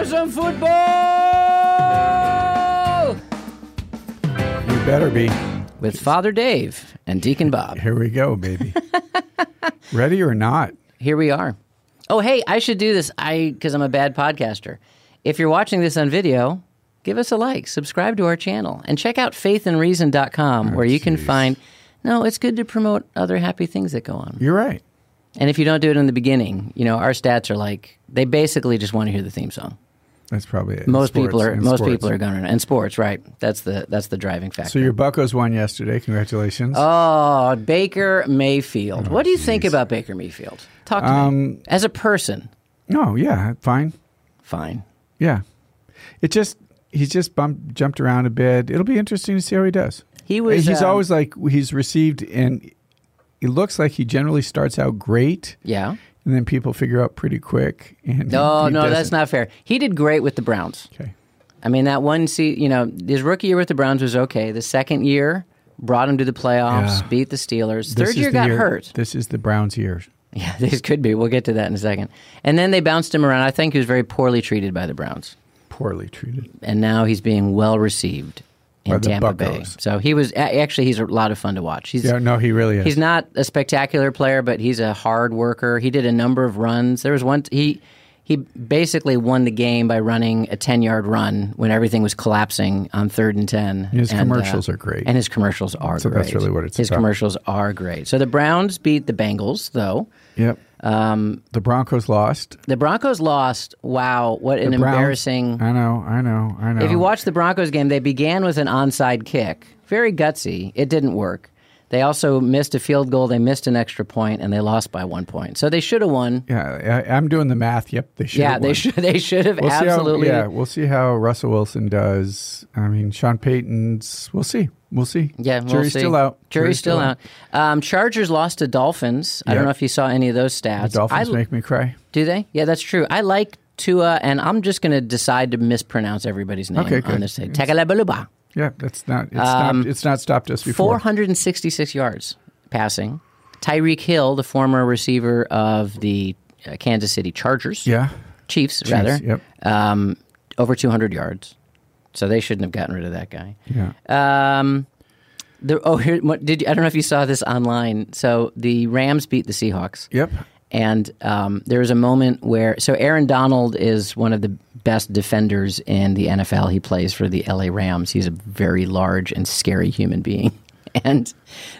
for some football. You better be. With Father Dave and Deacon Bob. Here we go, baby. Ready or not? Here we are. Oh, hey, I should do this. I because I'm a bad podcaster. If you're watching this on video, give us a like, subscribe to our channel, and check out faithandreason.com oh, where you can find. No, it's good to promote other happy things that go on. You're right. And if you don't do it in the beginning, you know our stats are like they basically just want to hear the theme song. That's probably it. Most Sports, people are most sports. people are going to and sports, right? That's the that's the driving factor. So your Buckos won yesterday. Congratulations. Oh, Baker Mayfield. what do you think about Baker Mayfield? Talk to Um, me. As a person, no, yeah, fine. fine. Yeah, it just he's just bumped, jumped around a bit. It'll be interesting to see how he does. He was. he's um, always like he's received, and it looks like he generally starts out great, Yeah. And then people figure out pretty quick. And No, he no, that's doesn't. not fair. He did great with the Browns. okay. I mean, that one se you know, his rookie year with the Browns was okay. The second year brought him to the playoffs, Yeah. beat the Steelers. This Third year got hurt. This is the Browns' year. Yeah, this could be. We'll get to that in a second. And then they bounced him around. I think he was very poorly treated by the Browns. Poorly treated. and now he's being well received in the Tampa Bay. So he was actually he's a lot of fun to watch. He's Yeah, no, he really is. he's not a spectacular player, but he's a hard worker. He did a number of runs. There was one he he basically won the game by running a ten yard run when everything was collapsing on third and ten. His And, uh, commercials are great. and his commercials are So great. that's really what it's his about. commercials are great. So the Browns beat the Bengals though. Yep. Um, the Broncos lost. The Broncos lost. Wow, what an Browns- embarrassing I know. I know. I know. If you watch the Broncos game, they began with an onside kick. Very gutsy. It didn't work. They also missed a field goal, they missed an extra point, and they lost by one point. So they should have won. yeah, I, I'm doing the math. Yep, they should. Yeah, have they should they should have We'll absolutely how, yeah, we'll see how Russell Wilson does. I mean, Sean Payton's. We'll see. We'll see. Yeah, we'll jury's see. still out. Jury's, still, out. Um, Chargers lost to Dolphins. I don't know if you saw any of those stats. The Dolphins I, make me cry. do they? Yeah, that's true. I like Tua, and I'm just going to decide to mispronounce everybody's name Okay, on good. this. Tagalabuluba. Yeah, that's not. It's Um, not. It's not stopped us before. 466 yards passing. Tyreek Hill, the former receiver of the uh, Kansas City Chargers, Yeah. Chiefs, rather, yep. um, over 200 yards. So they shouldn't have gotten rid of that guy. Yeah. Um, the, oh, here, what, did you, I don't know if you saw this online. So the Rams beat the Seahawks. Yep. And um, there was a moment where, so Aaron Donald is one of the best defenders in the NFL. He plays for the LA Rams. He's a very large and scary human being. And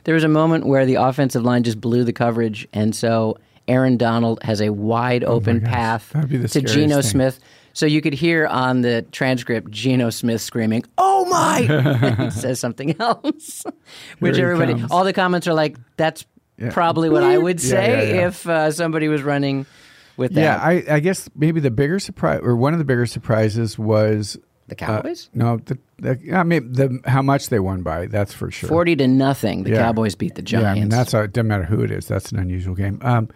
there was a moment where the offensive line just blew the coverage. And so Aaron Donald has a wide open gosh. path That'd be the to Geno thing. Smith. So you could hear on the transcript Geno Smith screaming, "Oh my!" he says something else, which everybody, comes. all the comments are like, "That's Yeah. probably what I would say yeah, yeah. if uh, somebody was running with that." Yeah. I, I guess maybe the bigger surprise, or one of the bigger surprises, was the uh, Cowboys, no, the, the I mean the how much they won by. That's for sure. forty to nothing. The Yeah. Cowboys beat the Giants. Yeah, I mean that's a, it doesn't matter who it is. That's an unusual game. Um,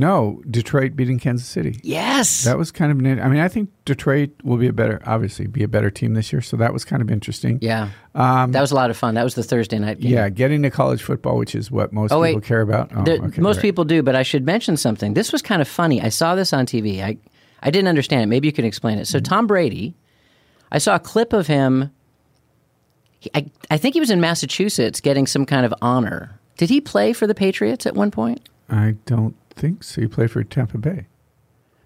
no, Detroit beating Kansas City. yes. That was kind of an. I mean, I think Detroit will be a better, obviously, be a better team this year. So that was kind of interesting. yeah, that was a lot of fun. That was the Thursday night game. Um, Yeah, getting to college football, which is what most Oh, wait. people care about. Oh, There- okay, most right. people do, but I should mention something. This was kind of funny. I saw this on TV. I, I didn't understand it. Maybe you can explain it. Mm-hmm. So Tom Brady, I saw a clip of him. He, I, I think he was in Massachusetts getting some kind of honor. Did he play for the Patriots at one point? I don't think so. You play for Tampa Bay.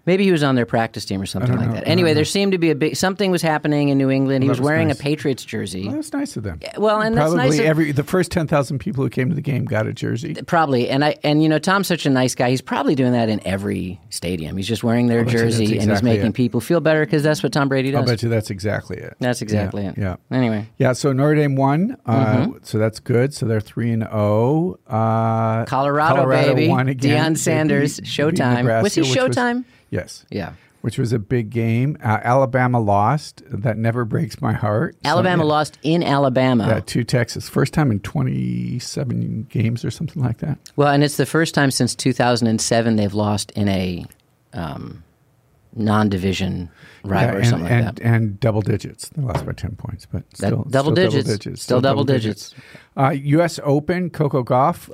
Maybe he was on their practice team or something like know. that. I Anyway, there seemed to be a big something was happening in New England. he was was wearing nice. a Patriots jersey. Well, that's nice of them. Well, and that's Probably nice of- every the first ten thousand people who came to the game got a jersey. Probably, and I and you know Tom's such a nice guy. He's probably doing that in every stadium. He's just wearing their that's jersey and he's making it. people feel better because that's what Tom Brady does. I'll bet you that's exactly it. That's exactly yeah, it. Yeah. Anyway, Yeah, so Notre Dame won, uh, Mm-hmm. so that's good. So they're three and zero. Uh, Colorado, baby. won again. Deion Sanders, beat- Showtime. Was he Showtime? Yes, yeah. which was a big game. Uh, Alabama lost. That never breaks my heart. So, Alabama yeah, lost in Alabama. Yeah, to Texas. First time in twenty-seven games or something like that. Well, and it's the first time since 2007 they've lost in a um, non-division rival Yeah, or something and, like that. and double digits. They lost by ten points, but still double still digits. Still double digits. Uh, U.S. Open, Coco Gauff, uh,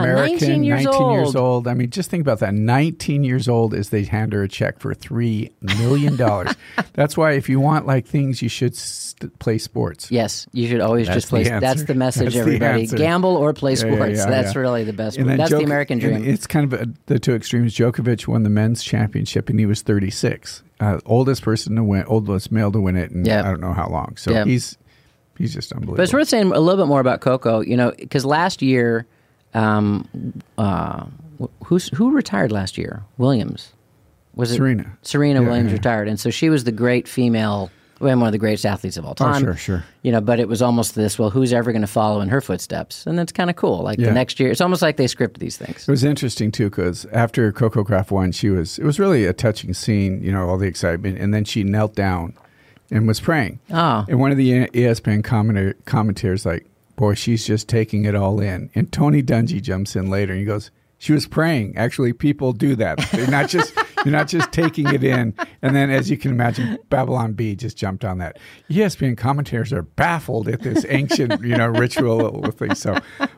American, 19 years old. old. I mean, just think about that. 19 years old as they hand her a check for $3 million. That's why if you want like things, you should st- play sports. Yes, you should always That's just play. the. That's the message, That's everybody. answer. Gamble or play Yeah, yeah, sports. yeah, that's yeah. really the best. And That's the American dream. It's kind of a, the two extremes. Djokovic won the men's championship, and he was 36, uh, oldest person to win, oldest male to win it, in Yeah. I don't know how long. So Yeah. he's he's just unbelievable. But it's worth saying a little bit more about Coco, you know, because last year, um, uh, who's who retired last year? Williams. Was it Serena. Serena Yeah, Williams yeah. retired, and so she was the great female, one of the greatest athletes of all Oh, time. sure, sure. You know, but it was almost this. Well, who's ever going to follow in her footsteps? And that's kind of cool. Like Yeah. the next year, it's almost like they script these things. It was interesting too because after Coco Graf won, she was it was really a touching scene. You know, all the excitement, and then she knelt down and was praying. Oh. And one of the ESPN commenter, commentators like, "Boy, she's just taking it all in." And Tony Dungy jumps in later and he goes, "She was praying. Actually, people do that. They're not just you're not just taking it in." And then, as you can imagine, Babylon Bee just jumped on that. ESPN commentators are baffled at this ancient, you know, ritual thing. So,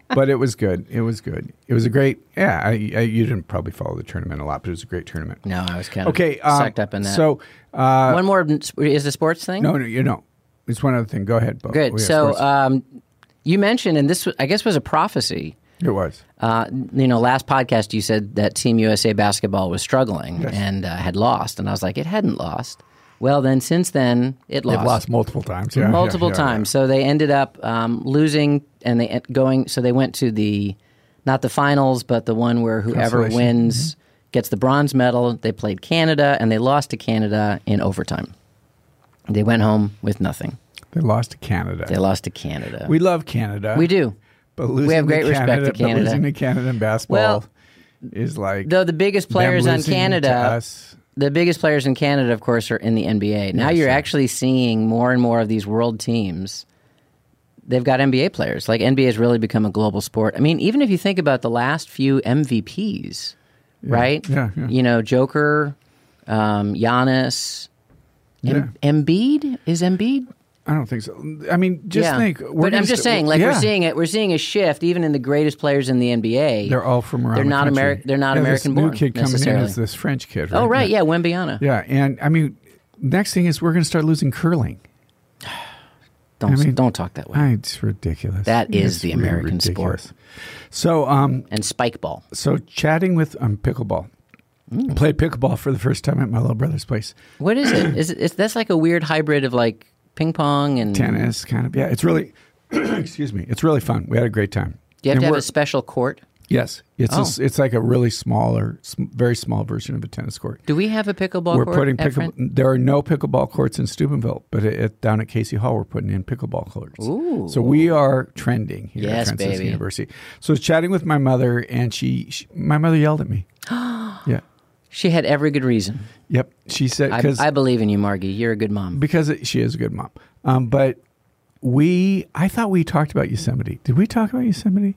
but it was good. It was good. It was a great. Yeah, I, I, you didn't probably follow the tournament a lot, but it was a great tournament. No, I was kind of Okay, um, sucked up in that. So, uh, one more is the sports thing. no, no, you know, it's one other thing. Go ahead, Bo. Good. We have So um, you mentioned, and this I guess was a prophecy. It was. Uh, you know, last podcast you said that Team USA basketball was struggling and uh, had lost, and I was like, it hadn't lost. Well, then since then it lost, They've lost multiple times. Yeah, multiple yeah, yeah, times. So they ended up um, losing, and they going. So they went to the not the finals, but the one where whoever wins gets the bronze medal. They played Canada, and they lost to Canada in overtime. They went home with nothing. They lost to Canada. They lost to Canada. we love Canada. We do. But losing have great to respect Canada, to Canada. losing to Canada in basketball Well, is like Though the biggest players on Canada, the biggest players in Canada, of course, are in the NBA. Now Yes, you're yeah. actually seeing more and more of these world teams. They've got NBA players. Like NBA has really become a global sport. I mean, even if you think about the last few MVPs, right? yeah, yeah. You know, Joker, um, Giannis, em- Embiid is Embiid. I don't think so. I mean, just yeah. think. we're but I'm just st- saying, like yeah. we're seeing it. We're seeing a shift, even in the greatest players in the NBA. They're all from around. They're not country. Ameri- they're not Yeah, American This born, new kid coming in is this French kid. oh, right, yeah, Wembyana. yeah. And I mean, next thing is we're going to start losing curling. Don't I mean- don't talk that way. Ah, It's ridiculous. That is It's the really American sport. So, um, and spike ball. so chatting with um, pickleball. Mm. Played pickleball for the first time at my little brother's place. What is it? Is it? Is that's like a weird hybrid of like ping pong and Tennis, kind of. Yeah, it's really. excuse me. It's really fun. We had a great time. Do you have And to have a special court? Yes, it's Oh. s it's like a really smaller, sm- very small version of a tennis court. Do we have a pickleball we're court? putting pickle. There are no pickleball courts in Steubenville, but at, at- down at Casey Hall, we're putting in pickleball courts. Ooh. So we are trending here Yes, at Franciscan baby. University. So I was chatting with my mother, and she, she my mother yelled at me. yeah. She had every good reason. Yep. She said I, because I believe in you, Margie. You're a good mom. because it- she is a good mom. Um, but we, I thought we talked about Yosemite. Did we talk about Yosemite?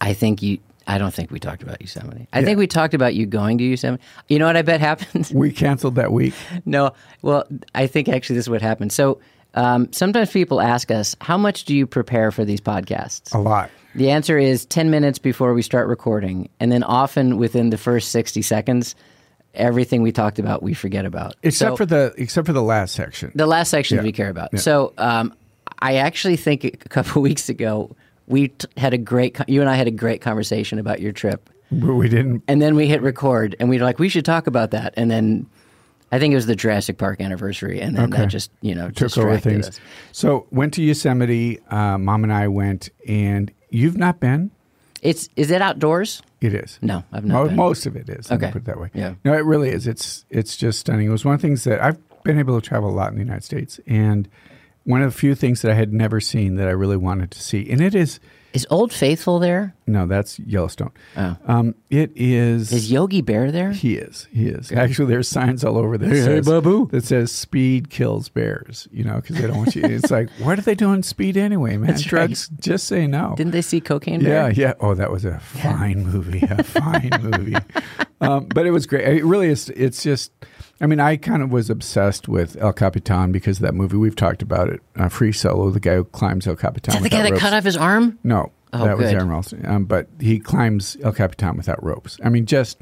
I think you. I don't think we talked about Yosemite. I think we talked about you going to Yosemite. You know what I bet happened? We canceled that week. no. Well, I think actually this is what happened. So um, sometimes people ask us, "How much do you prepare for these podcasts?" A lot. The answer is 10 minutes before we start recording. And then often within the first 60 seconds, everything we talked about, we forget about. Except So- for the except for the last section. the last section Yeah. we care about. Yeah. So um, I actually think a couple weeks ago, we t- had a great, you and I had a great conversation about your trip. But we didn't. And then we hit record and we were like, we should talk about that. And then I think it was the Jurassic Park anniversary. And then Okay. that just, you know, took over things. us. So went to Yosemite. Uh, Mom and I went, and you've not been. It's, is it outdoors? It is. No, I've not Mo-. Most of it is. Let me Okay. put it that way. Yeah. No, it really is. It's it's just stunning. It was one of the things that I've been able to travel a lot in the United States, and one of the few things that I had never seen that I really wanted to see, and it is Is Old Faithful there? no, that's Yellowstone. Oh. Um, it is. Is Yogi Bear there? He is. He is. Actually, there's signs all over there. Hey, hey, Babu. that says speed kills bears. You know, because they don't want you. It's like, what are they doing speed anyway, man? That's right. Drugs. Just say no. Didn't they see Cocaine yeah, Bear? yeah. Oh, that was a fine movie. A fine movie. Um, but it was great. It really is. It's just. I mean, I kind of was obsessed with El Capitan because of that movie. We've talked about it. Uh, Free Solo, the guy who climbs El Capitan. Is that the guy that ropes. cut off his arm? No, Oh, that was good. Aron Ralston. Um, but he climbs El Capitan without ropes. I mean, just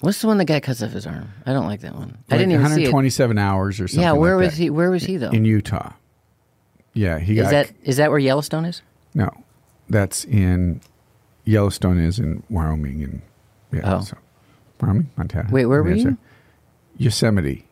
What's the one the guy cuts off his arm? I don't like that one. I didn't even see it. 127 hours or something. Yeah, where like was that. he? Where was he though? In Utah. Yeah, he Is got that is that where Yellowstone is? no. That's in Yellowstone is in Wyoming and yeah. Oh. So, Wyoming, Montana. Wait, where were you? Yosemite.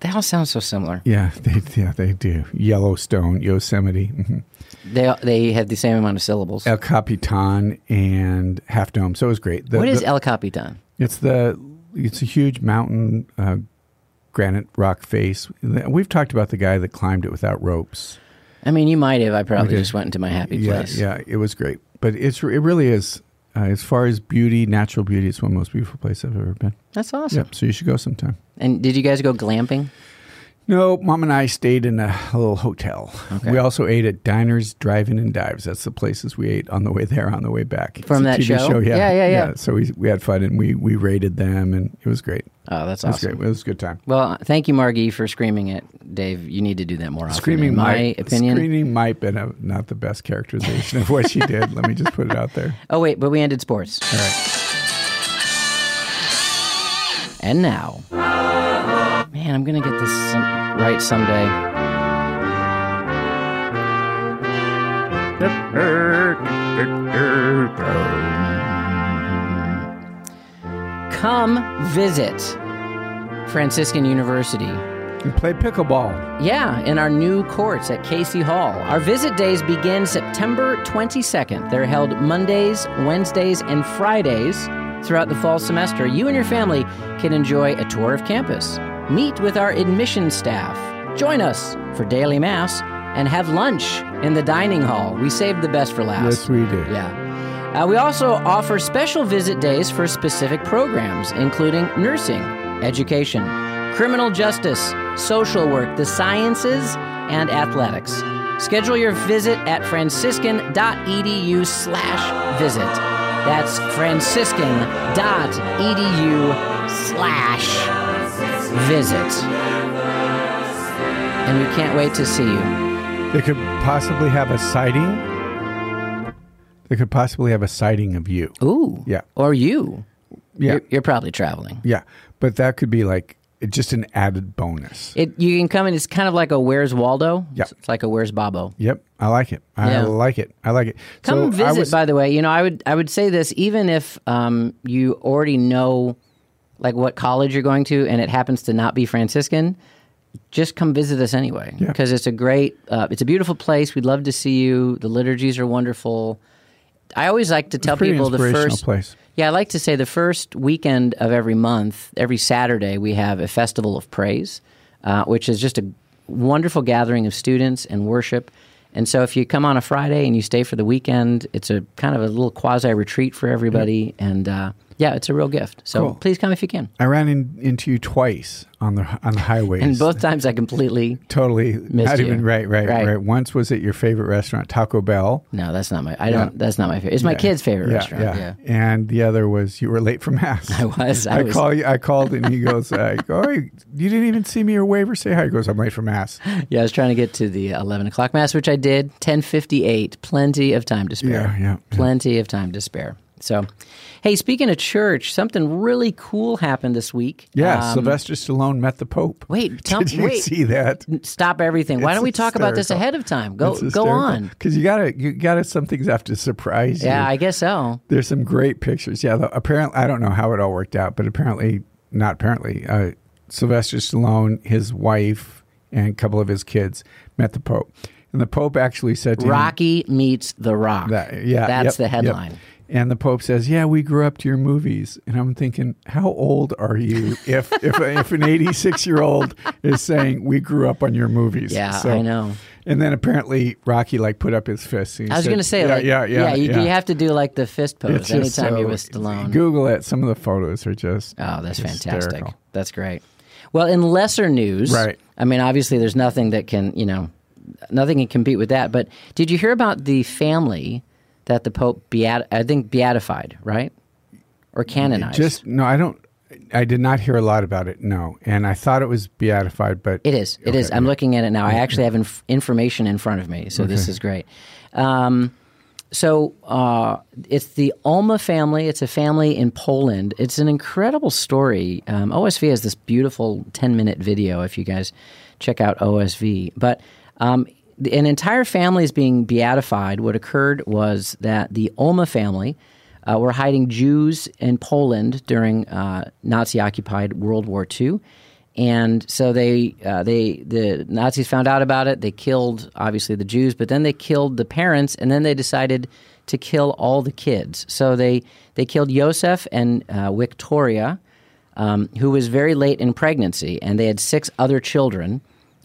They all sound so similar. Yeah, they yeah they do. Yellowstone, Yosemite, mhm. They they have the same amount of syllables. El Capitan, and Half Dome. So it was great. The- what is the- El Capitan? It's the it's a huge mountain, uh, granite rock face. We've talked about the guy that climbed it without ropes. I mean, you might have. I probably just went into my happy Yeah, place. yeah, it was great. But it's it really is. Uh, as far as beauty, natural beauty, it's one of the most beautiful places I've ever been. That's awesome. Yep. So you should go sometime. And did you guys go glamping? No, mom and I stayed in a, little hotel. Okay. We also ate at diners, drive-in, and dives. That's the places we ate on the way there, on the way back. From that TV show? Yeah, Yeah, yeah, yeah. So we we had fun and we we rated them and it was great. Oh, that's It was awesome. great. It was a good time. Well, thank you, Margie, for screaming it. Dave, you need to do that more often. Screaming In my might, opinion. Screaming might been a, not the best characterization of what she did. Let me just put it out there. Oh wait, but we ended sports. All right. And now, man, I'm gonna get this some, right someday. Come visit Franciscan University. And play pickleball. Yeah, in our new courts at Casey Hall. Our visit days begin September 22nd. They're held Mondays, Wednesdays, and Fridays throughout the fall semester. You and your family can enjoy a tour of campus, meet with our admission staff, join us for daily mass, and have lunch in the dining hall. We saved the best for last. Yes, we did. Yeah. Uh, we also offer special visit days for specific programs, including nursing, education, criminal justice, social work, the sciences, and athletics. Schedule your visit at franciscan.edu slash visit. That's franciscan.edu slash visit. And we can't wait to see you. They could possibly have a sighting. They could possibly have a sighting of you. Ooh. Yeah. Or you. Yeah. You're, you're probably traveling. Yeah. But that could be like just an added bonus. It you can come in. It's kind of like a Where's Waldo. Yeah. It's like a Where's Bobo. Yep. I like it. I Yeah. like it. I like it. Come So visit. was- by the way, you know I would I would say this even if um, you already know like what college you're going to, and it happens to not be Franciscan. Just come visit us anyway Yeah. because it's a great, uh, it's a beautiful place. We'd love to see you. The liturgies are wonderful. I always like to tell people the first place. Yeah, I like to say the first weekend of every month, every Saturday, we have a festival of praise, uh, which is just a wonderful gathering of students and worship. And so, if you come on a Friday and you stay for the weekend, it's a kind of a little quasi retreat for everybody. And uh, yeah, it's a real gift. So Cool. please come if you can. I ran in, into you twice on the on the highways. And both times, I completely totally not you. even right, right, Right. right, Once was at your favorite restaurant, Taco Bell. no, that's not my. I don't. Yeah. That's not my favorite. It's my Yeah. kid's favorite Yeah, restaurant. Yeah. And the other was you were late for mass. I was. I I, was. call you. I called and he goes, uh, like, "Oh, you didn't even see me or wave or say hi." He goes, "I'm late for mass." Yeah, I was trying to get to the eleven o'clock mass, which I did. Ten fifty eight. Plenty of time to spare. Yeah, yeah, yeah. Plenty of time to spare. So, hey, speaking of church, something really cool happened this week. Yeah, Um, Sylvester Stallone met the Pope. Wait, tell Did you wait. see that? Stop everything. Why don't we talk about this ahead of time? Go go on. because you gotta you gotta some things have to surprise you. Yeah, I guess so. There's some great pictures. Yeah, the, apparently I don't know how it all worked out, but apparently not apparently. Uh, Sylvester Stallone, his wife, and a couple of his kids met the Pope, and the Pope actually said to him, Rocky meets The Rock. That, yeah, that's yep, the yep. And the Pope says, "Yeah, we grew up to your movies." And I'm thinking, how old are you if if if an 86 year old is saying we grew up on your movies? Yeah, I know. And then apparently Rocky like put up his fist. and I was going to say, yeah, like, yeah, yeah, you, yeah. you have to do like the fist pose It's anytime you're so- with Stallone. Google it. Some of the photos are just Oh, that's fantastic. That's great. Well, in lesser news, Right. I mean, obviously, there's nothing that can, you know, nothing can compete with that. But did you hear about the family that the Pope beat? I think beatified, right, or canonized? Just no, I don't. I did not hear a lot about it. No, and I thought it was beatified, but It is. It is. Okay, I'm yeah. looking at it now. I actually have inf- information in front of me, so this is great. Um, so uh, it's the Ulma family. It's a family in Poland. It's an incredible story. Um, OSV has this beautiful 10 minute video. If you guys check out OSV, but um, an entire family is being beatified. What occurred was that the Ulma family uh, were hiding Jews in Poland during uh, Nazi occupied World War II. And so they, uh, they, the Nazis found out about it. They killed obviously the Jews, but then they killed the parents, and then they decided to kill all the kids. So they they killed Yosef and uh, Victoria, um, who was very late in pregnancy, and they had six other children,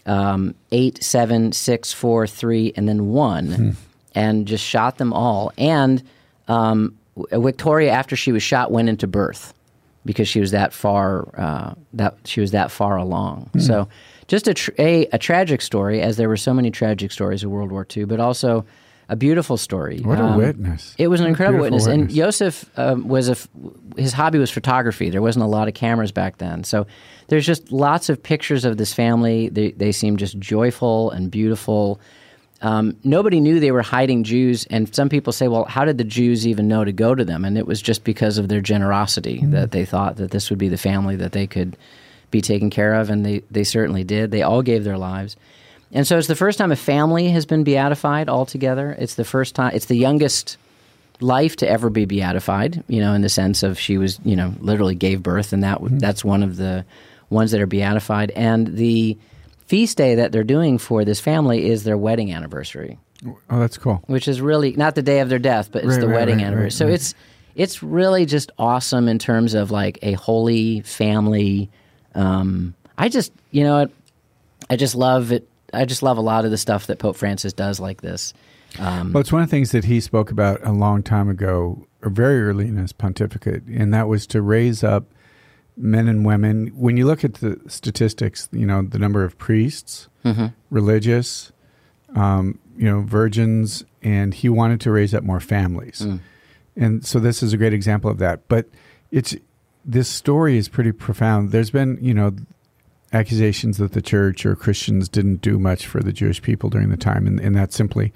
um, eight, seven, six, four, three, and then one, and just shot them all. And um, Victoria, after she was shot, went into birth because she was that far uh, that she was that far along. So just a, tr- a a tragic story, as there were so many tragic stories of World War II, but also a beautiful story. what a Um, witness! It was an incredible beautiful witness. And Joseph um, was a f- his hobby was photography. There wasn't a lot of cameras back then, so there's just lots of pictures of this family. They they seem just joyful and beautiful. Um, nobody knew they were hiding Jews, and some people say, "Well, how did the Jews even know to go to them?" And it was just because of their generosity that they thought that this would be the family that they could be taken care of, and they they certainly did. They all gave their lives. And so it's the first time a family has been beatified altogether. It's the first time, it's the youngest life to ever be beatified, you know, in the sense of she was, you know, literally gave birth, and that that's one of the ones that are beatified. And the feast day that they're doing for this family is their wedding anniversary, Oh, that's cool. which is really not the day of their death, but it's Right, the right, wedding right, anniversary. so it's it's really just awesome in terms of like a holy family. Um, I just, you know, I just love it. I just love a lot of the stuff that Pope Francis does like this. Um, Well, it's one of the things that he spoke about a long time ago, or very early in his pontificate, and that was to raise up men and women. When you look at the statistics, you know, the number of priests, Mm-hmm. religious, um, you know, virgins, and he wanted to raise up more families. Mm. And so this is a great example of that. But it's this story is pretty profound. There's been, you know, accusations that the church or Christians didn't do much for the Jewish people during the time, and, and that simply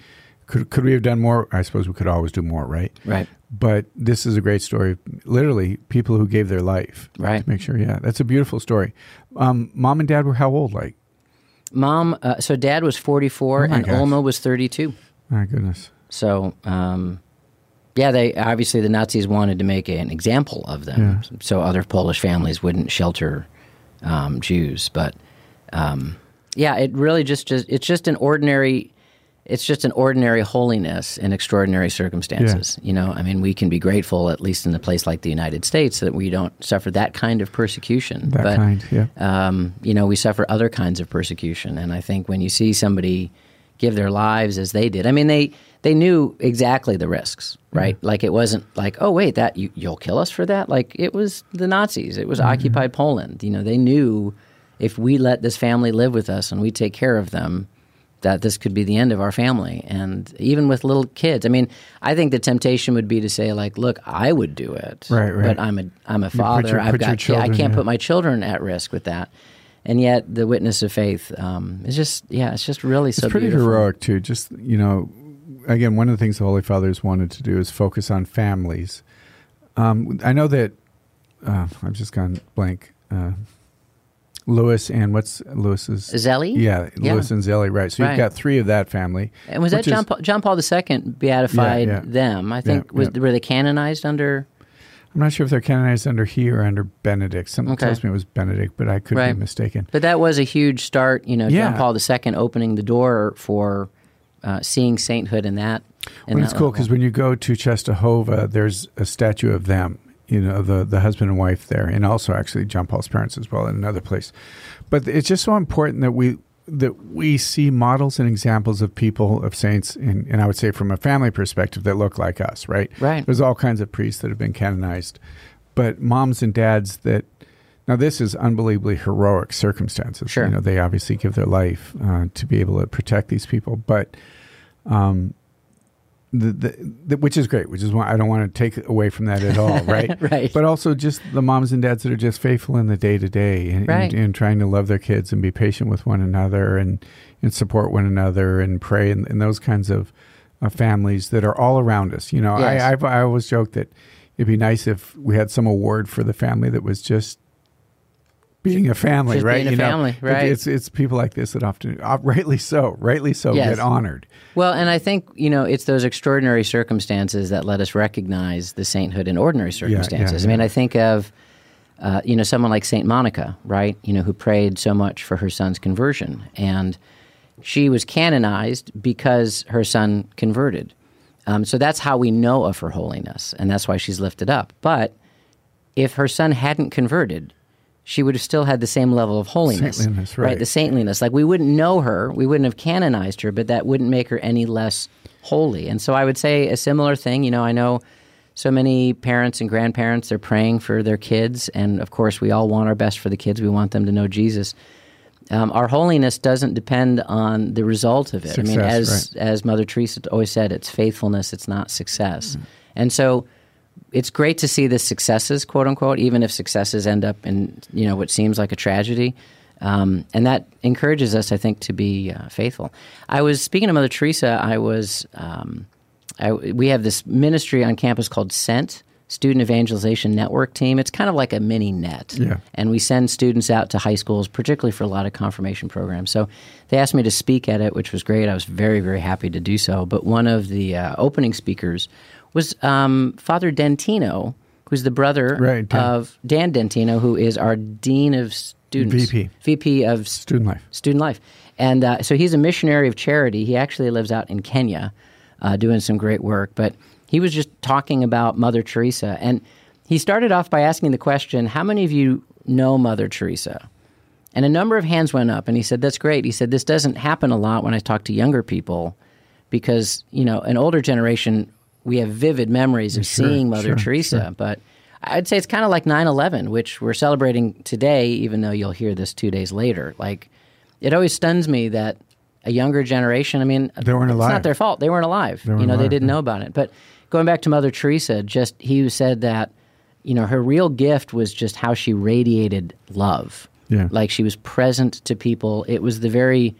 could could we have done more? I suppose we could always do more, right? right. But this is a great story. Literally, people who gave their life Right. to make sure. Yeah, that's a beautiful story. Um, Mom and Dad were how old? Like, Mom, uh, so dad was 44 Oh and gosh. Ulma was 32. my goodness. So, um, yeah, they obviously the Nazis wanted to make an example of them, so other Polish families wouldn't shelter um, Jews. But um, yeah, it really just, just it's just an ordinary. It's just an ordinary holiness in extraordinary circumstances. You know, I mean, we can be grateful, at least in a place like the United States, that we don't suffer that kind of persecution. That but, kind, yeah. um, you know, we suffer other kinds of persecution. And I think when you see somebody give their lives as they did, I mean, they they knew exactly the risks, right? Like it wasn't like, oh wait, that you, you'll kill us for that. Like it was the Nazis. It was occupied Poland. You know, they knew if we let this family live with us and we take care of them. That this could be the end of our family, and even with little kids. I mean, I think the temptation would be to say, like, "Look, I would do it, Right, right. but I'm a I'm a father. your- I've got ki- I can't yeah. put my children at risk with that. And yet, the witness of faith um, is just, yeah, it's just really so pretty beautiful. heroic too. Just you know, again, one of the things the Holy Fathers wanted to do is focus on families. Um, I know that uh, I've just gone blank. Uh, Lewis and what's Lewis's? Zélie? Yeah, Yeah. Lewis and Zélie. Right. So Right. you've got three of that family. And was that which is- John Paul, John Paul II beatified Yeah, yeah. them? I think was were they canonized under? I'm not sure if they're canonized under he or under Benedict. Something Okay. tells me it was Benedict, but I could Right. be mistaken. But that was a huge start. You know. John Paul II opening the door for uh, seeing sainthood in that. In Well, that it's cool because when you go to Czestochowa, there's a statue of them. You know, the the husband and wife there, and also actually John Paul's parents as well in another place. But it's just so important that we that we see models and examples of people of saints, and, and I would say from a family perspective that look like us. Right. Right. There's all kinds of priests that have been canonized, but moms and dads that. Now this is unbelievably heroic circumstances. Sure. You know, they obviously give their life uh, to be able to protect these people, but um, the, the, the, which is great, which is why I don't want to take away from that at all, right? right. But also just the moms and dads that are just faithful in the day to day and trying to love their kids and be patient with one another and, and support one another and pray and, and those kinds of uh, families that are all around us. You know, Yes. I, I've, I always joke that it'd be nice if we had some award for the family that was just being a family, Just right? being a you know, family, It- right. It's it's people like this that often, uh, rightly so, rightly so, Yes. get honored. Well, and I think, you know, it's those extraordinary circumstances that let us recognize the sainthood in ordinary circumstances. I mean. I think of, uh, you know, someone like St. Monica, right? You know, who prayed so much for her son's conversion. And she was canonized because her son converted. Um, so that's how we know of her holiness, and that's why she's lifted up. But if her son hadn't converted, she would have still had the same level of holiness. Saintliness, right. The saintliness. Like we wouldn't know her, we wouldn't have canonized her, but that wouldn't make her any less holy. And so I would say a similar thing. You know, I know so many parents and grandparents, they're praying for their kids. And of course, we all want our best for the kids. We want them to know Jesus. Um, our holiness doesn't depend on the result of it. I mean, Success, as as Mother Teresa always said, it's faithfulness, it's not success. Mm-hmm. And so it's great to see the successes, quote unquote, even if successes end up in you know what seems like a tragedy. Um, and that encourages us, I think, to be uh, faithful. I was speaking to Mother Teresa. I was um, I, we have this ministry on campus called Sent Student Evangelization Network Team. It's kind of like a mini net, Yeah. and we send students out to high schools, particularly for a lot of confirmation programs. So they asked me to speak at it, which was great. I was very, very happy to do so. But one of the uh, opening speakers was um, Father Dentino, who's the brother Right, Dan. of Dan Dentino, who is our dean of students, VP. VP of Student life. student life. And uh, so he's a missionary of charity. He actually lives out in Kenya uh, doing some great work. But he was just talking about Mother Teresa. And he started off by asking the question How many of you know Mother Teresa? And a number of hands went up. And he said, That's great. He said, This doesn't happen a lot when I talk to younger people because, you know, an older generation, we have vivid memories of Sure, seeing Mother sure, Teresa. sure. But I'd say it's kind of like 9 11, which we're celebrating today, even though you'll hear this two days later. Like, it always stuns me that a younger generation, I mean, They weren't it's alive. not their fault. They weren't alive. weren't you know, they didn't yeah. know about it. But going back to Mother Teresa, just he said that, you know, her real gift was just how she radiated love. Yeah. Like she was present to people. It was the very,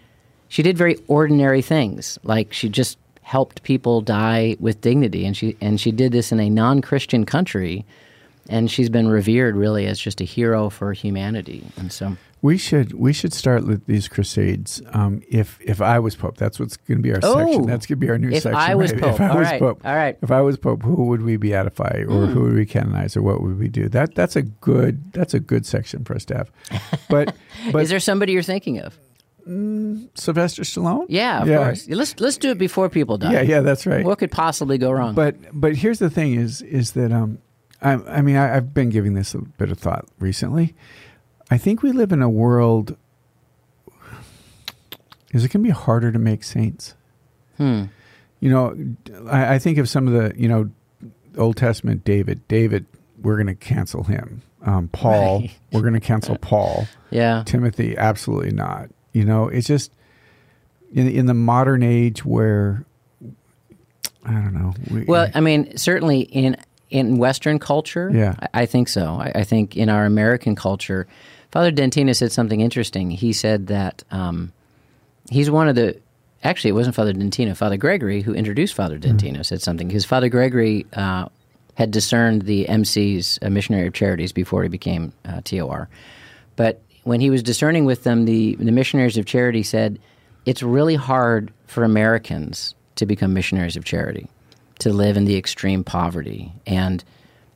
she did very ordinary things. Like she just helped people die with dignity. And she, and she did this in a non Christian country. And she's been revered really as just a hero for humanity. And so. We should we should start with these crusades. Um, if if I was pope, that's what's going to be our Oh, section. That's going to be our new if section. I was right? pope. If I All was right. pope, All right. If I was pope, who would we beatify, or who would we canonize, or what would we do? That that's a good that's a good section for us to have. But but Is there somebody you're thinking of? Sylvester Stallone? Yeah, of course. Let's let's do it before people die. Yeah, yeah, that's right. What could possibly go wrong? But but here's the thing: is is that um, I, I mean I, I've been giving this a bit of thought recently. I think we live in a world. Is it going to be harder to make saints? hmm. You know, I, I think of some of the you know Old Testament David. David, we're going to cancel him. Um, Paul, Right. we're going to cancel Paul. Yeah. Timothy, absolutely not. You know, it's just in in the modern age where I don't know. We, Well, I mean, certainly in in Western culture, Yeah. I, I think so. I, I think in our American culture, Father Dentino said something interesting. He said that um, he's one of the. Actually, it wasn't Father Dentino. Father Gregory, who introduced Father Dentino, said something because Father Gregory uh, had discerned the MCs, uh, Missionary of Charities, before he became uh, TOR. But when he was discerning with them, the, the missionaries of charity said it's really hard for Americans to become missionaries of charity, to live in the extreme poverty. And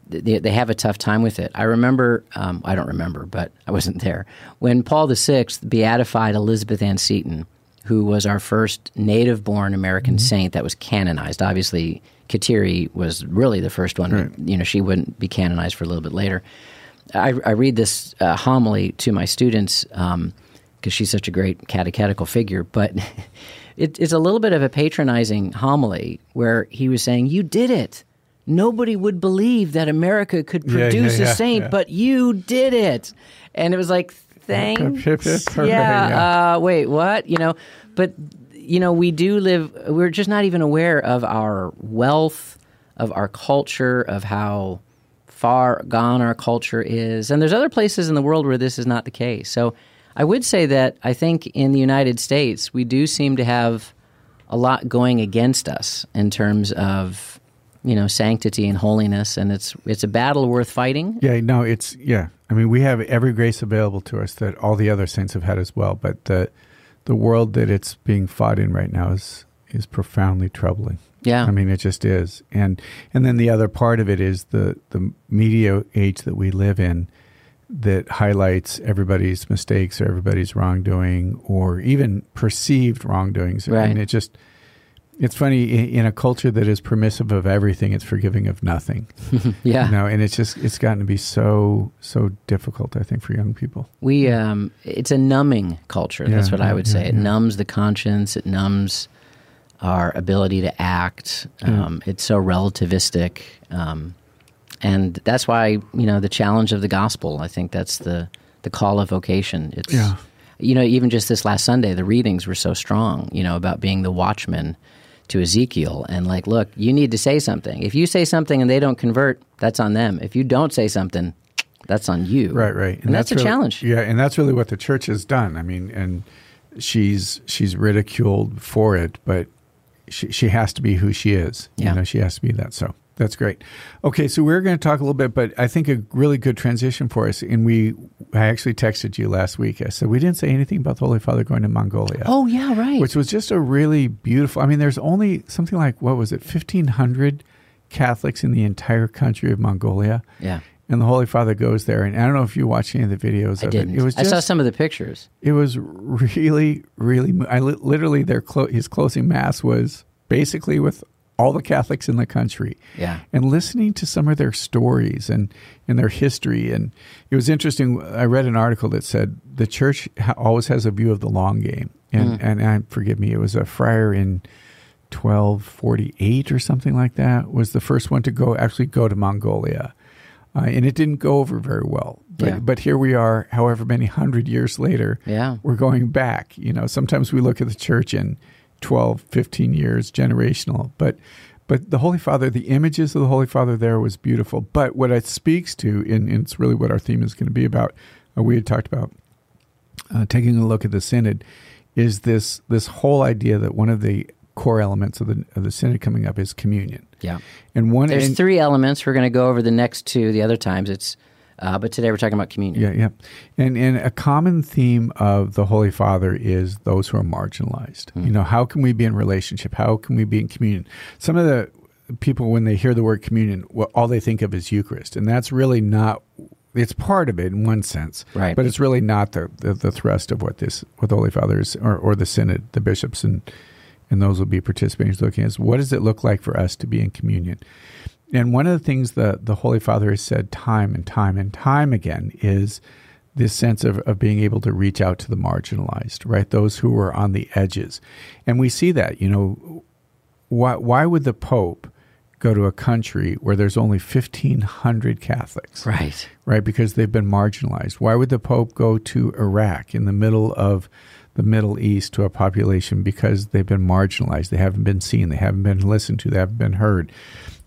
they, they have a tough time with it. I remember, um, I don't remember, but I wasn't there, when Paul VI beatified Elizabeth Ann Seton, who was our first native born American saint that was canonized. Obviously, Kateri was really the first one. Right. You know, she wouldn't be canonized for a little bit later. I, I read this uh, homily to my students because she's such a great catechetical figure, but it, it's a little bit of a patronizing homily where he was saying, You did it. Nobody would believe that America could Yeah, yeah, produce yeah, a saint, but you did it. And it was like, thanks. Hip, hip, hooray, yeah. yeah. Uh, wait, what? You know, but you know, we do live. We're just not even aware of our wealth, of our culture, of how far gone our culture is. And there's other places in the world where this is not the case. So I would say that I think in the United States, we do seem to have a lot going against us in terms of you know sanctity and holiness and it's it's a battle worth fighting Yeah, no, it's yeah. I mean, we have every grace available to us that all the other saints have had as well. But the the world that it's being fought in right now is is profoundly troubling. Yeah I mean, it just is. And and then the other part of it is the the media age that we live in that highlights everybody's mistakes or everybody's wrongdoing or even perceived wrongdoings. Right. And it just it's funny in, a culture that is permissive of everything, it's forgiving of nothing. yeah You know, and it's just it's gotten to be so so difficult, I think, for young people. we um it's a numbing culture that's Yeah, what i would yeah, say it numbs the conscience it numbs our ability to act um, it's so relativistic um, and that's why you know the challenge of the gospel i think that's the the call of vocation it's Yeah. you know even just this last sunday the readings were so strong you know about being the watchman to ezekiel and like look you need to say something if you say something and they don't convert that's on them if you don't say something that's on you Right, right. and, that's, a really- challenge Yeah, and that's really what the church has done. I mean, and she's she's ridiculed for it, but she she has to be who she is. Yeah. You know, she has to be that. So that's great. Okay, so we're going to talk a little bit, but I think a really good transition for us. And we, I actually texted you last week. I said we didn't say anything about the Holy Father going to Mongolia. oh yeah right which was just a really beautiful. I mean, there's only something like what was it, fifteen hundred Catholics in the entire country of Mongolia, yeah and the Holy Father goes there. And I don't know if you watched any of the videos I of didn't. it. It was just, I saw some of the pictures. it was really, really. I li- literally their clo- his closing mass was basically with all the Catholics in the country Yeah. and listening to some of their stories and, and their history. And it was interesting. I read an article that said the church ha- always has a view of the long game. And, Mm. and, and forgive me, it was a friar in 1248 or something like that was the first one to go actually go to Mongolia. Uh, and it didn't go over very well. But, Yeah. but here we are, however many hundred years later, Yeah. we're going back. You know, sometimes we look at the church in 12, 15 years, generational. But but the Holy Father, the images of the Holy Father there was beautiful. But what it speaks to, and, and it's really what our theme is going to be about, uh, we had talked about uh, taking a look at the synod, is this this whole idea that one of the core elements of the of the synod coming up is communion. Yeah. And one There's and- three elements. We're going to go over the next two the other times. It's, uh, but today we're talking about communion. Yeah, yeah. And and a common theme of the Holy Father is those who are marginalized. You know, how can we be in relationship? How can we be in communion? Some of the people when they hear the word communion, well, all they think of is Eucharist, and that's really not it's part of it in one sense. Right. But it's really not the, the, the thrust of what this what the Holy Father is or, or the Synod, the bishops and and those will be participating is looking at what does it look like for us to be in communion? And one of the things that the Holy Father has said time and time and time again is this sense of, of being able to reach out to the marginalized, right? Those who are on the edges. And we see that, you know, why, why would the Pope go to a country where there's only 1,500 Catholics? Right. right? Because they've been marginalized. Why would the Pope go to Iraq in the middle of the Middle East to a population because they've been marginalized? They haven't been seen, they haven't been listened to, they haven't been heard.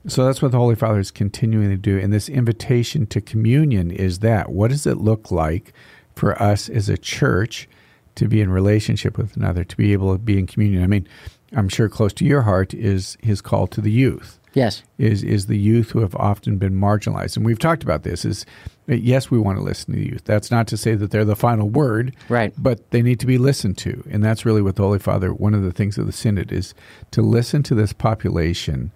So that's what the Holy Father is continuing to do. And this invitation to communion is that. What does it look like for us as a church to be in relationship with another, to be able to be in communion? I mean, I'm sure close to your heart is his call to the youth Yes. is is the youth who have often been marginalized. And we've talked about this is Uh, yes, we want to listen to the youth. That's not to say that they're the final word, Right. But they need to be listened to. And that's really what the Holy Father one of the things of the synod is to listen to this population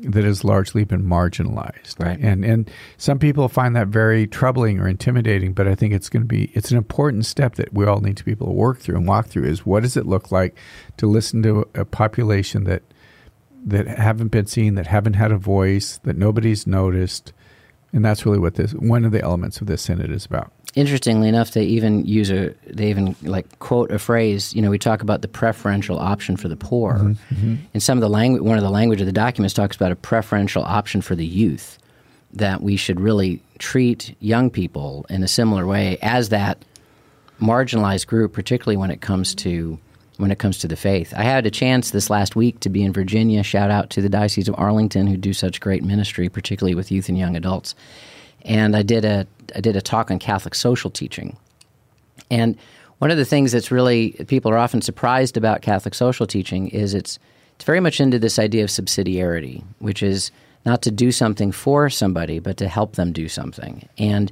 that has largely been marginalized. Right. And and some people find that very troubling or intimidating, but I think it's going to be it's an important step that we all need to be able to work through and walk through is what does it look like to listen to a population that that haven't been seen, that haven't had a voice, that nobody's noticed. And that's really what this one of the elements of this synod is about. Interestingly enough, they even use a they even like quote a phrase. You know, we talk about the preferential option for the poor. Mm-hmm, And some of the language, one of the language of the documents talks about a preferential option for the youth. That we should really treat young people in a similar way as that marginalized group, particularly when it comes to when it comes to the faith. I had a chance this last week to be in Virginia. Shout out to the Diocese of Arlington, who do such great ministry, particularly with youth and young adults. And I did a I did a talk on Catholic social teaching. And one of the things that's really people are often surprised about Catholic social teaching is it's it's very much into this idea of subsidiarity, which is not to do something for somebody, but to help them do something. And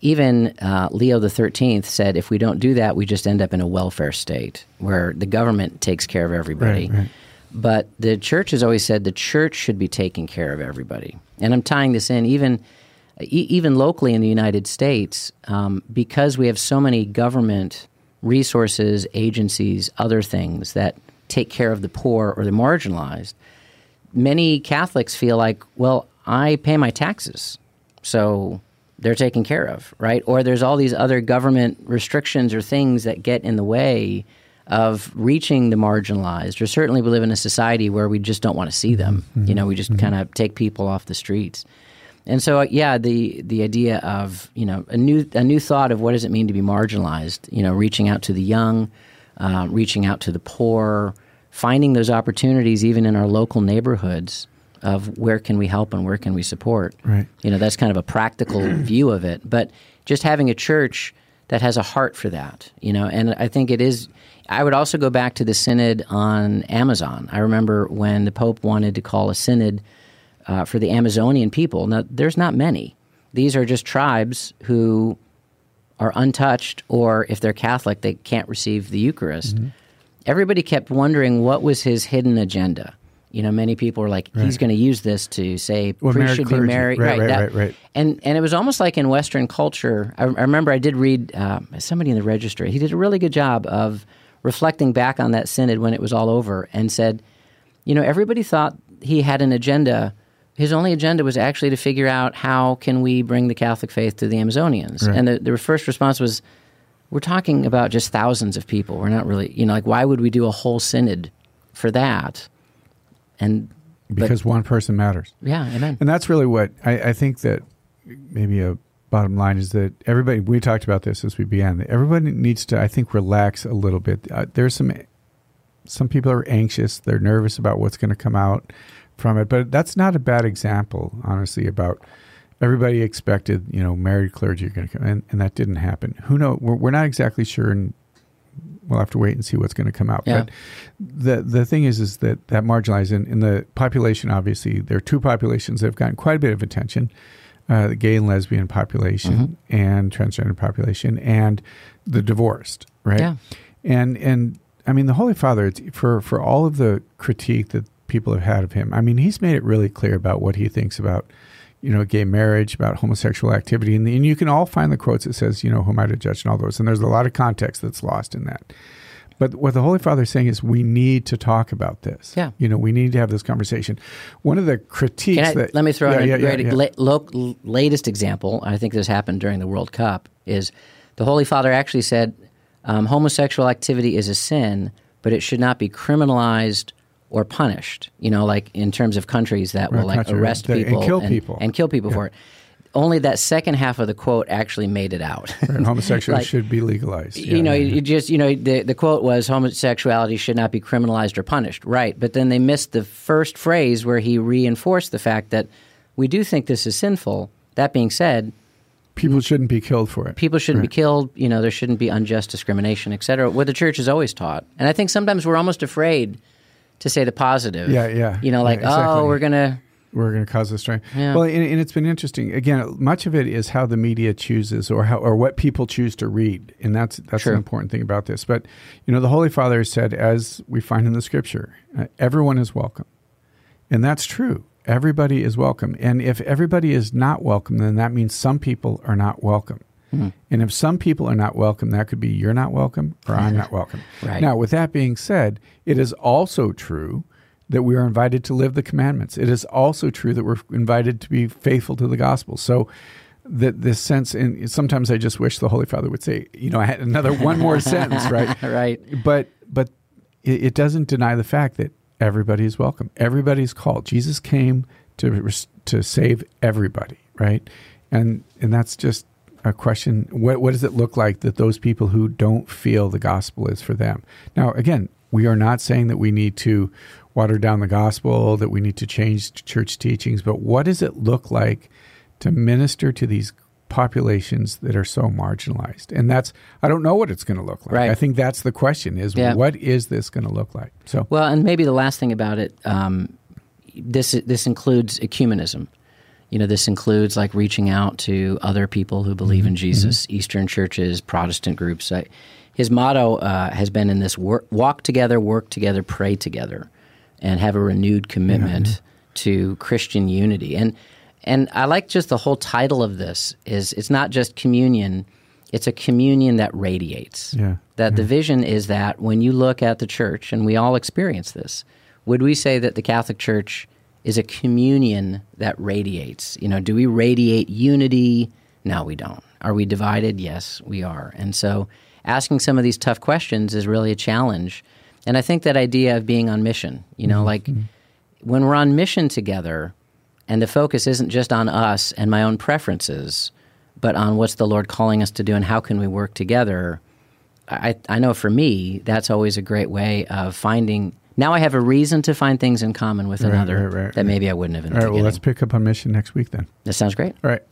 even uh, Leo the Thirteenth said, if we don't do that, we just end up in a welfare state where the government takes care of everybody. Right, right. But the church has always said the church should be taking care of everybody. And I'm tying this in even e- even locally in the United States, um, because we have so many government resources, agencies, other things that take care of the poor or the marginalized. Many Catholics feel like, well, I pay my taxes, so they're taken care of, right? Or there's all these other government restrictions or things that get in the way of reaching the marginalized. Or certainly we live in a society where we just don't want to see them. Mm-hmm. You know, we just kind of take people off the streets. And so, uh, yeah, the the idea of you know a new a new thought of what does it mean to be marginalized? You know, reaching out to the young, uh, reaching out to the poor, finding those opportunities even in our local neighborhoods of where can we help and where can we support. Right. You know, that's kind of a practical view of it. But just having a church that has a heart for that, you know, and I think it is. I would also go back to the synod on Amazon. I remember when the Pope wanted to call a synod uh, for the Amazonian people. Now, there's not many. These are just tribes who are untouched, or if they're Catholic, they can't receive the Eucharist. Mm-hmm. Everybody kept wondering what was his hidden agenda. You know, many people were like, he's going to use this to say Well, priests should clergy. be married. Right, right, that- right, right. And and it was almost like in Western culture. I, I remember I did read uh, somebody in the registry. He did a really good job of reflecting back on that synod when it was all over, and said, you know, everybody thought he had an agenda. His only agenda was actually to figure out how can we bring the Catholic faith to the Amazonians. Right. And the, the first response was, we're talking about just thousands of people. We're not really, you know, like why would we do a whole synod for that? And but- Because one person matters. yeah, amen. And that's really what I, I think that maybe a bottom line is that everybody, we talked about this as we began, that everybody needs to, I think, relax a little bit. Uh, there's some, some people are anxious, they're nervous about what's going to come out from it, but that's not a bad example, honestly, about everybody expected, you know, married clergy are going to come, and, and that didn't happen. Who knows? We're, we're not exactly sure, and we'll have to wait and see what's going to come out. Yeah. But the the thing is, is that that marginalized in, in the population. Obviously, there are two populations that have gotten quite a bit of attention: uh, the gay and lesbian population and transgender population, and the divorced. Right? Yeah. And and I mean, the Holy Father it's, for for all of the critique that people have had of him. I mean, he's made it really clear about what he thinks about. You know, gay marriage, about homosexual activity, and, and you can all find the quotes that says, you know, who am I to judge, and all those. And there's a lot of context that's lost in that. But what the Holy Father is saying is we need to talk about this. Yeah. You know, we need to have this conversation. One of the critiques I, that let me throw Yeah, in yeah, a yeah, great la- lo- latest example. I think this happened during the World Cup. Is the Holy Father actually said um, homosexual activity is a sin, but it should not be criminalized or punished. You know, like in terms of countries that will like country, arrest right. And people kill people. and kill people for it. Only that second half of the quote actually made it out. And homosexuality Like- should be legalized. you know, yeah, you just you know the the quote was homosexuality should not be criminalized or punished, right? But then they missed the first phrase where he reinforced the fact that we do think this is sinful. That being said, people shouldn't be killed for it. people shouldn't Right. be killed. You know, there shouldn't be unjust discrimination, et cetera. What the church has always taught, and I think sometimes we're almost afraid to say the positive. Yeah, yeah. You know, like Yeah, exactly. oh, we're gonna. We're going to cause a strain. Yeah. Well, and, and it's been interesting. Again, much of it is how the media chooses, or how, or what people choose to read, and that's that's True. an important thing about this. But you know, the Holy Father said, as we find in the Scripture, uh, everyone is welcome, and that's true. Everybody is welcome, and if everybody is not welcome, then that means some people are not welcome. Hmm. And if some people are not welcome, that could be you're not welcome or I'm not welcome. Right. Now, with that being said, it is also true that we are invited to live the commandments. It is also true that we're invited to be faithful to the gospel. So that this sense, and sometimes I just wish the Holy Father would say, you know, I had another one more sentence, right? Right. But but it, it doesn't deny the fact that everybody is welcome. Everybody's called. Jesus came to to save everybody, right? And and that's just a question. What what does it look like that those people who don't feel the gospel is for them? Now, again, We are not saying that we need to water down the gospel, that we need to change church teachings, but what does it look like to minister to these populations that are so marginalized? And that's I don't know what it's going to look like. Right. I think that's the question: is Yeah. what is this going to look like? So Well, and maybe the last thing about it, um, this this includes ecumenism. You know, this includes like reaching out to other people who believe in Jesus, Eastern churches, Protestant groups. I, his motto uh, has been in this: work, walk together, work together, pray together, and have a renewed commitment to Christian unity. And and I like just the whole title of this is it's not just communion; it's a communion that radiates Yeah. that the vision is that when you look at the church, and we all experience this, would we say that the Catholic Church is a communion that radiates? You know, do we radiate unity? No, we don't. Are we divided? Yes, we are. And so asking some of these tough questions is really a challenge. And I think that idea of being on mission, you know, mm-hmm. like mm-hmm. when we're on mission together and the focus isn't just on us and my own preferences, but on what's the Lord calling us to do and how can we work together, I, I know for me, that's always a great way of finding. Now I have a reason to find things in common with Right, another right, right, that maybe I wouldn't have in all right, well, let's pick up on mission next week then. that sounds great. All right.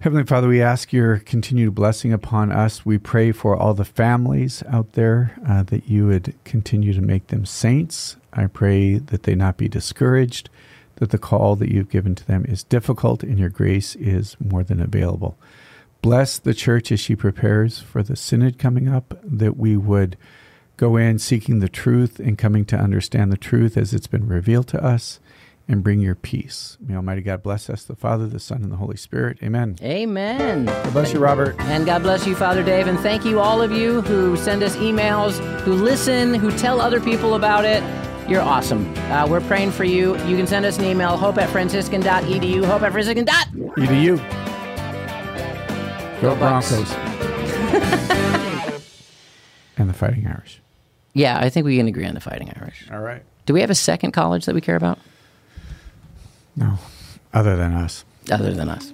Heavenly Father, we ask your continued blessing upon us. We pray for all the families out there uh, that you would continue to make them saints. I pray that they not be discouraged, that the call that you've given to them is difficult and your grace is more than available. Bless the church as she prepares for the synod coming up, that we would go in seeking the truth and coming to understand the truth as it's been revealed to us and bring your peace. May Almighty God bless us, the Father, the Son, and the Holy Spirit. Amen. Amen. God bless you, Robert. And God bless you, Father Dave. And thank you, all of you who send us emails, who listen, who tell other people about it. You're awesome. Uh, we're praying for you. You can send us an email, hope at franciscan.edu, hope at franciscan. Edu. Go Go Broncos. and the Fighting Irish. Yeah, I think we can agree on the Fighting Irish. All right. Do we have a second college that we care about No, other than us. other than us?